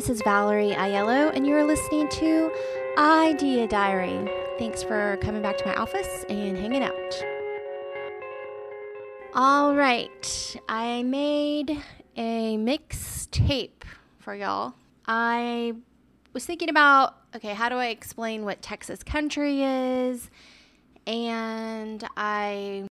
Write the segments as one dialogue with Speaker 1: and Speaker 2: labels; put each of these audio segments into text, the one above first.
Speaker 1: this is Valerie Aiello, and you're listening to Idea Diary. Thanks for coming back to my office and hanging out. All right, I made a mixtape for y'all. I was thinking about okay, how do I explain what Texas country is? And I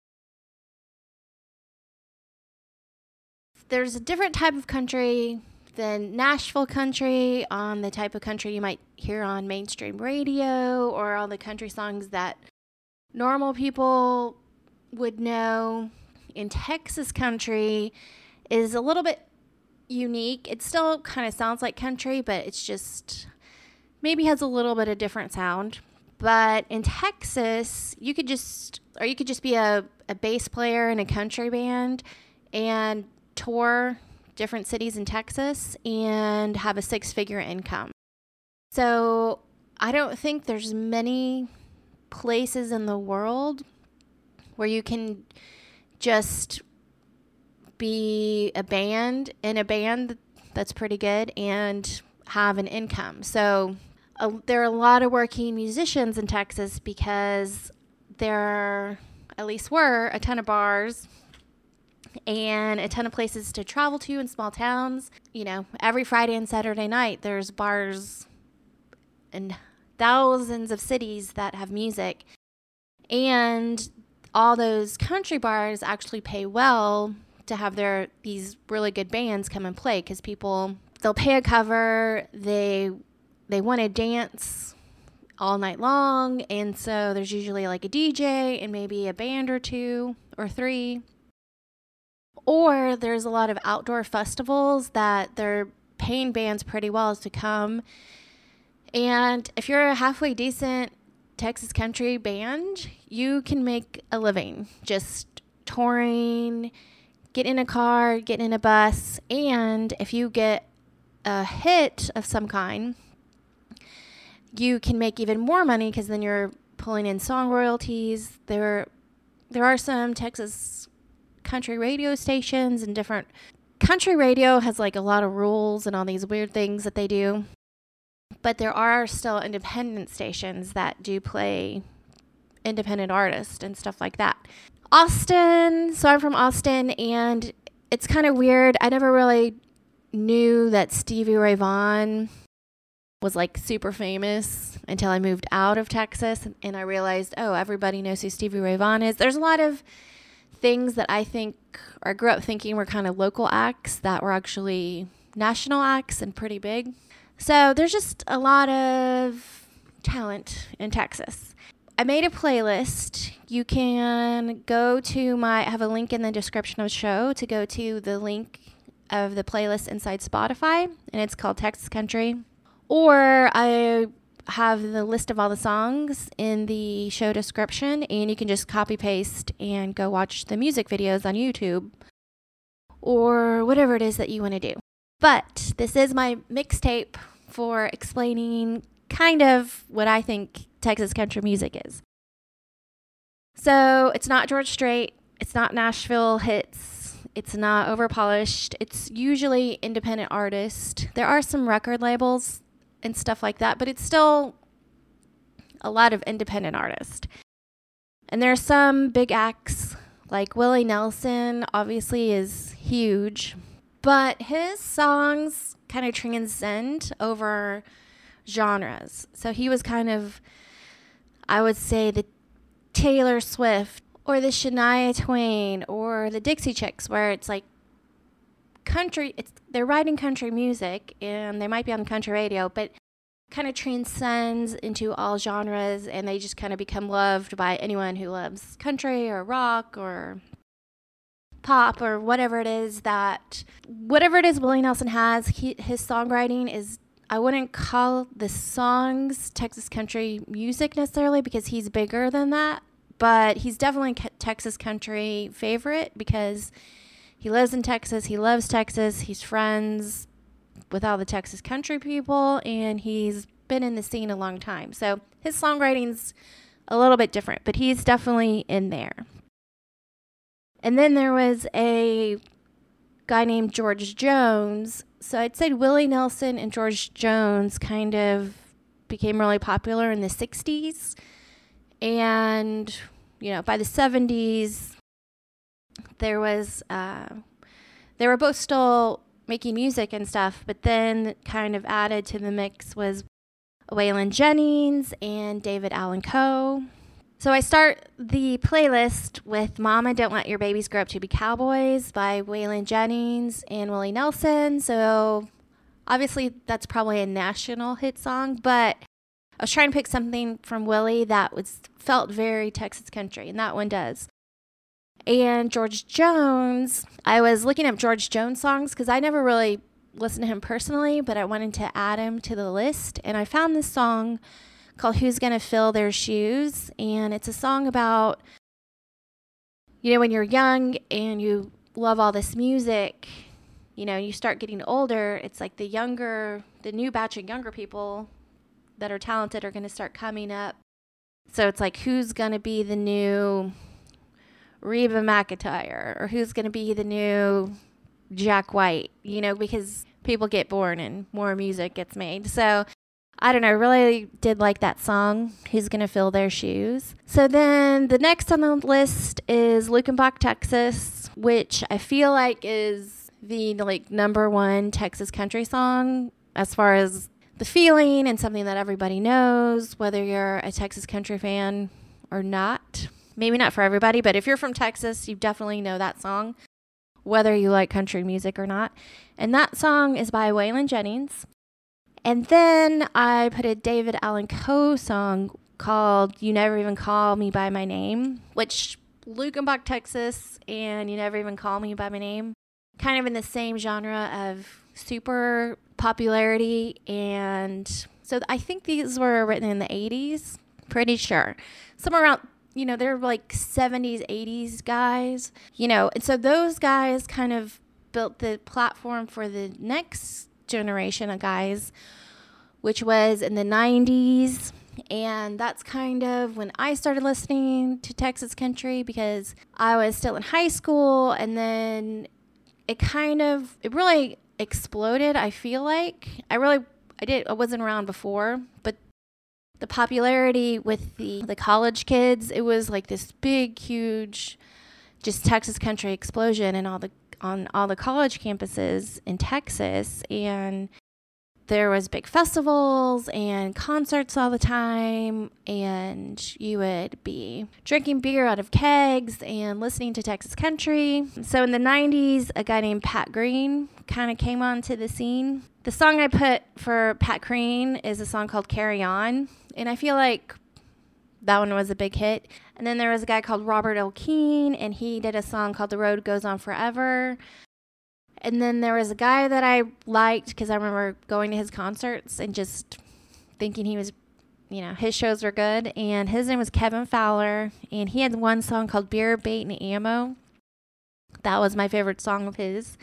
Speaker 1: there's a different type of country than Nashville country on the type of country you might hear on mainstream radio or all the country songs that normal people would know. In Texas country is a little bit unique. It still kind of sounds like country, but it's just maybe has a little bit of different sound. But in Texas, you could just, or you could just be a, a bass player in a country band and tour different cities in Texas and have a six figure income. So I don't think there's many places in the world where you can just be a band in a band that's pretty good and have an income. So there are a lot of working musicians in Texas because there at least were a ton of bars and a ton of places to travel to in small towns. You know, every Friday and Saturday night, there's bars in thousands of cities that have music. And all those country bars actually pay well to have their these really good bands come and play because people they'll pay a cover they they want to dance all night long and so there's usually like a DJ and maybe a band or two or three or there's a lot of outdoor festivals that they're paying bands pretty well to come. And if you're a halfway decent Texas country band, you can make a living just touring, get in a car, get in a bus, and if you get a hit of some kind, you can make even more money because then you're pulling in song royalties. There, there are some Texas country radio stations and different country radio has like a lot of rules and all these weird things that they do. But there are still independent stations that do play independent artists and stuff like that. Austin, so I'm from Austin and it's kind of weird. I never really knew that Stevie Ray Vaughan was like super famous until I moved out of Texas and I realized, oh, everybody knows who Stevie Ray Vaughan is. There's a lot of things that I think, or I grew up thinking were kind of local acts that were actually national acts and pretty big. So there's just a lot of talent in Texas. I made a playlist. You can go to my, I have a link in the description of the show to go to the link of the playlist inside Spotify, and it's called Texas Country. Or I have the list of all the songs in the show description, and you can just copy paste and go watch the music videos on YouTube or whatever it is that you want to do. But this is my mixtape for explaining kind of what I think Texas country music is. So it's not George Strait, it's not Nashville hits, it's not overpolished. It's usually independent artists. There are some record labels and stuff like that, but it's still a lot of independent artists. And there are some big acts like Willie Nelson, obviously, is huge, but his songs kind of transcend over genres. So he was kind of, I would say, the Taylor Swift or the Shania Twain or the Dixie Chicks, where it's like country it's they're writing country music and they might be on country radio but kind of transcends into all genres and they just kind of become loved by anyone who loves country or rock or pop or whatever it is that whatever it is Willie Nelson has he, his songwriting is I wouldn't call the songs Texas country music necessarily because he's bigger than that but he's definitely Texas country favorite because he lives in Texas. He loves Texas. He's friends with all the Texas country people, and he's been in the scene a long time. So his songwriting's a little bit different, but he's definitely in there. And then there was a guy named George Jones. So I'd say Willie Nelson and George Jones kind of became really popular in the 60s. And, you know, by the 70s, there was, uh, they were both still making music and stuff, but then kind of added to the mix was Waylon Jennings and David Allan Coe. So I start the playlist with Mama Don't Let Your Babies Grow Up to Be Cowboys by Waylon Jennings and Willie Nelson. So obviously that's probably a national hit song, but I was trying to pick something from Willie that was felt very Texas country, and that one does. And George Jones, I was looking up George Jones songs because I never really listened to him personally, but I wanted to add him to the list. And I found this song called Who's Gonna Fill Their Shoes. And it's a song about, you know, when you're young and you love all this music, you know, you start getting older, it's like the younger, the new batch of younger people that are talented are to start coming up. So it's like, who's to be the new Reba McEntire or who's going to be the new Jack White, you know, because people get born and more music gets made. So I don't know, really did like that song, Who's Gonna Fill Their Shoes. So then the next on the list is Luckenbach, Texas, which I feel like is the like number one Texas country song as far as the feeling and something that everybody knows, whether you're a Texas country fan or not maybe not for everybody, but if you're from Texas, you definitely know that song, whether you like country music or not. And that song is by Waylon Jennings. And then I put a David Allan Coe song called You Never Even Call Me By My Name, which Luckenbach, Texas, and You Never Even Call Me By My Name, kind of in the same genre of super popularity. And so I think these were written in the 80s, pretty sure. Somewhere around you know, they're like 70s, 80s guys, you know, and so those guys kind of built the platform for the next generation of guys, which was in the 90s. And that's kind of when I started listening to Texas country because I was still in high school. And then it kind of, it really exploded, I feel like. I really, I did, I wasn't around before, but the popularity with the the college kids, it was like this big, huge, just Texas country explosion and all the on all the college campuses in Texas and there was big festivals and concerts all the time and you would be drinking beer out of kegs and listening to Texas country. So in the 90s, a guy named Pat Green kind of came onto the scene. The song I put for Pat Green is a song called Carry On and I feel like that one was a big hit. And then there was a guy called Robert Keen, and he did a song called The Road Goes On Forever. And then there was a guy that I liked because I remember going to his concerts and just thinking he was, you know, his shows were good. And his name was Kevin Fowler, and he had one song called Beer, Bait, and Ammo. That was my favorite song of his.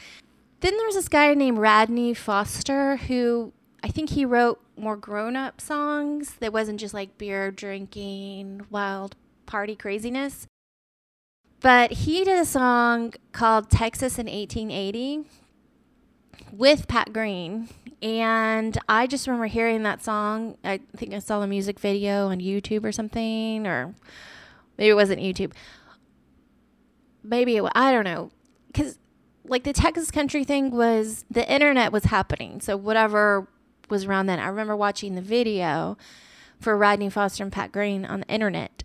Speaker 1: Then there was this guy named Radney Foster who I think he wrote more grown up songs that wasn't just like beer drinking, wild party craziness. But he did a song called Texas in 1880 with Pat Green. And I just remember hearing that song. I think I saw the music video on YouTube or something, or maybe it wasn't YouTube. Maybe it was, I don't know. Because, like, the Texas country thing was the internet was happening. So, whatever was around then. I remember watching the video for Rodney Foster and Pat Green on the internet.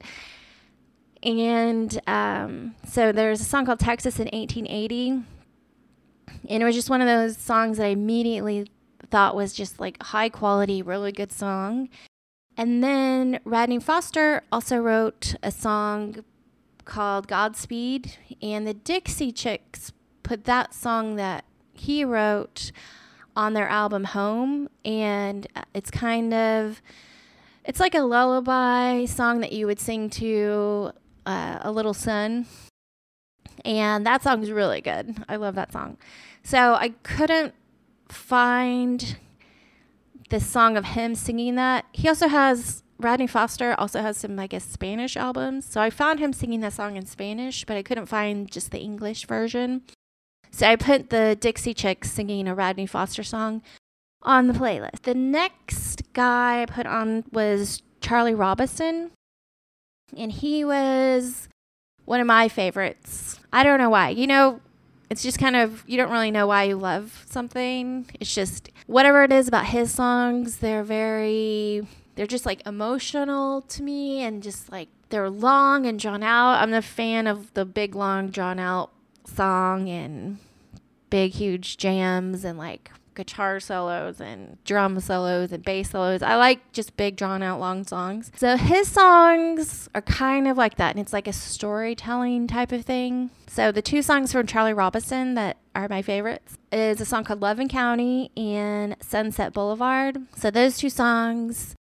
Speaker 1: And um, so there's a song called Texas in 1880. And it was just one of those songs that I immediately thought was just like high quality, really good song. And then Rodney Foster also wrote a song called Godspeed. And the Dixie Chicks put that song that he wrote on their album Home, and it's kind of it's like a lullaby song that you would sing to uh, a little son. And that song's really good. I love that song. So I couldn't find the song of him singing that. He also has Rodney Foster also has some I guess Spanish albums. So I found him singing that song in Spanish, but I couldn't find just the English version. So I put the Dixie Chicks singing a Rodney Foster song on the playlist. The next guy I put on was Charlie Robison, and he was one of my favorites. I don't know why. You know, it's just kind of you don't really know why you love something. It's just whatever it is about his songs, they're very they're just like emotional to me and just like they're long and drawn out. I'm a fan of the big long drawn out song and big huge jams and like guitar solos and drum solos and bass solos. I like just big, drawn out, long songs. So his songs are kind of like that, and it's like a storytelling type of thing. So the two songs from Charlie Robison that are my favorites is a song called Loving County and Sunset Boulevard. So those two songs,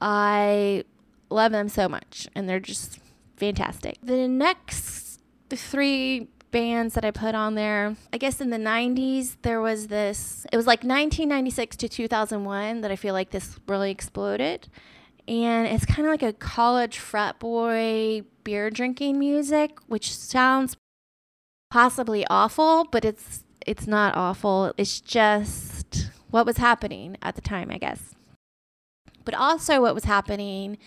Speaker 1: I love them so much, and they're just fantastic. The next three bands that I put on there. I guess in the 90s, there was this, it was like 1996 to 2001 that I feel like this really exploded. And it's kind of like a college frat boy beer drinking music, which sounds possibly awful, but it's it's not awful. It's just what was happening at the time, I guess. But also what was happening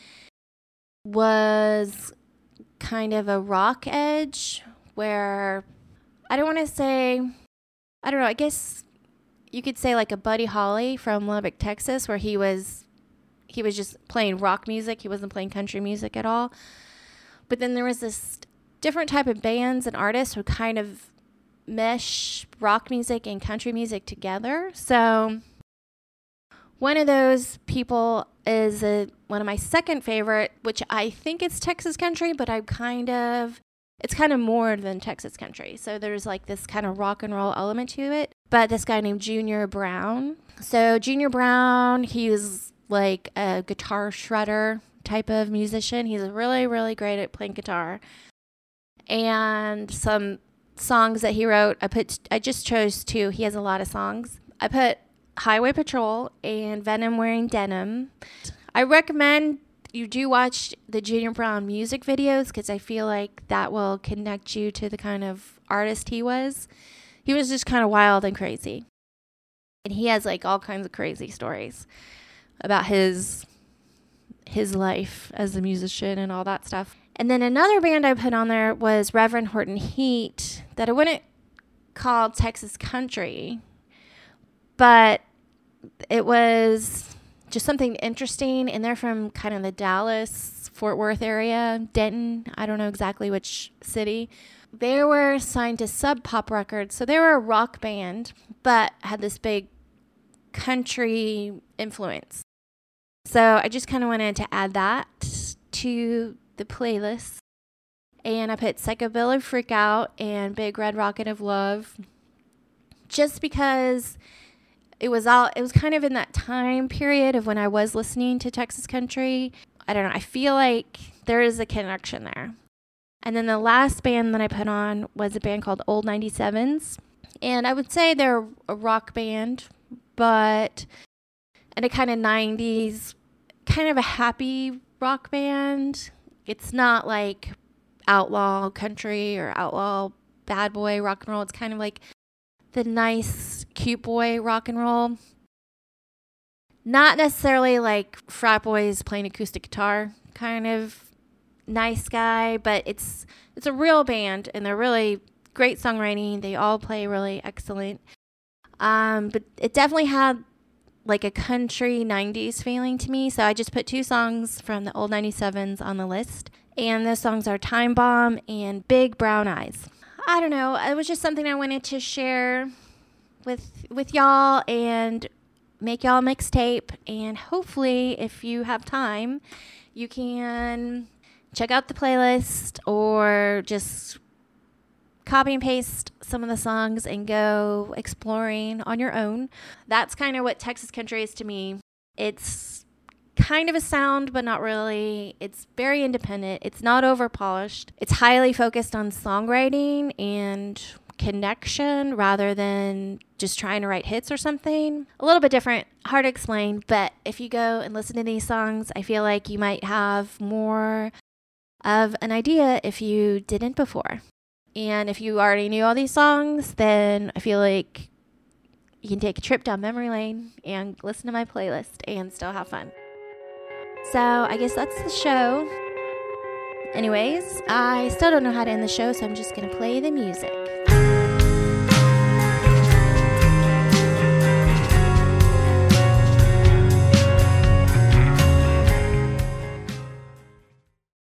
Speaker 1: was kind of a rock edge where I don't want to say, I don't know, I guess you could say like a Buddy Holly from Lubbock, Texas, where he was he was just playing rock music. He wasn't playing country music at all. But then there was this different type of bands and artists who kind of mesh rock music and country music together. So one of those people is a, one of my second favorite, which I think it's Texas country, but I'm kind of it's kind of more than Texas country. So there's like this kind of rock and roll element to it. But this guy named Junior Brown. So Junior Brown, he was like a guitar shredder type of musician. He's really, really great at playing guitar. And some songs that he wrote, I put I just chose two. He has a lot of songs. I put Highway Patrol and Venom Wearing Denim. I recommend you do watch the Junior Brown music videos because I feel like that will connect you to the kind of artist he was. He was just kind of wild and crazy. And he has like all kinds of crazy stories about his his life as a musician and all that stuff. And then another band I put on there was Reverend Horton Heat that I wouldn't call Texas country, but it was just something interesting. And they're from kind of the Dallas, Fort Worth area, Denton. I don't know exactly which city. They were signed to Sub Pop Records. So they were a rock band, but had this big country influence. So I just kind of wanted to add that to the playlist. And I put Psychobilly Freak Out and Big Red Rocket of Love just because it was all it was kind of in that time period of when I was listening to Texas country. I don't know. I feel like there is a connection there. And then the last band that I put on was a band called Old 97s. And I would say they're a rock band, but in a kind of 90s, kind of a happy rock band. It's not like outlaw country or outlaw bad boy rock and roll. It's kind of like the nice, cute boy rock and roll. Not necessarily like frat boys playing acoustic guitar kind of nice guy, but it's it's a real band and they're really great songwriting. They all play really excellent. Um, but it definitely had like a country 90s feeling to me. So I just put two songs from the old 97s on the list. And those songs are Time Bomb and Big Brown Eyes. I don't know. It was just something I wanted to share with with y'all and make y'all a mixtape. And hopefully, if you have time, you can check out the playlist or just copy and paste some of the songs and go exploring on your own. That's kind of what Texas country is to me. It's kind of a sound, but not really. It's very independent. It's not over polished. It's highly focused on songwriting and connection rather than just trying to write hits or something. A little bit different, hard to explain, but if you go and listen to these songs, I feel like you might have more of an idea if you didn't before. And if you already knew all these songs, then I feel like you can take a trip down memory lane and listen to my playlist and still have fun. So I guess that's the show. Anyways, I still don't know how to end the show, so I'm just going to play the music.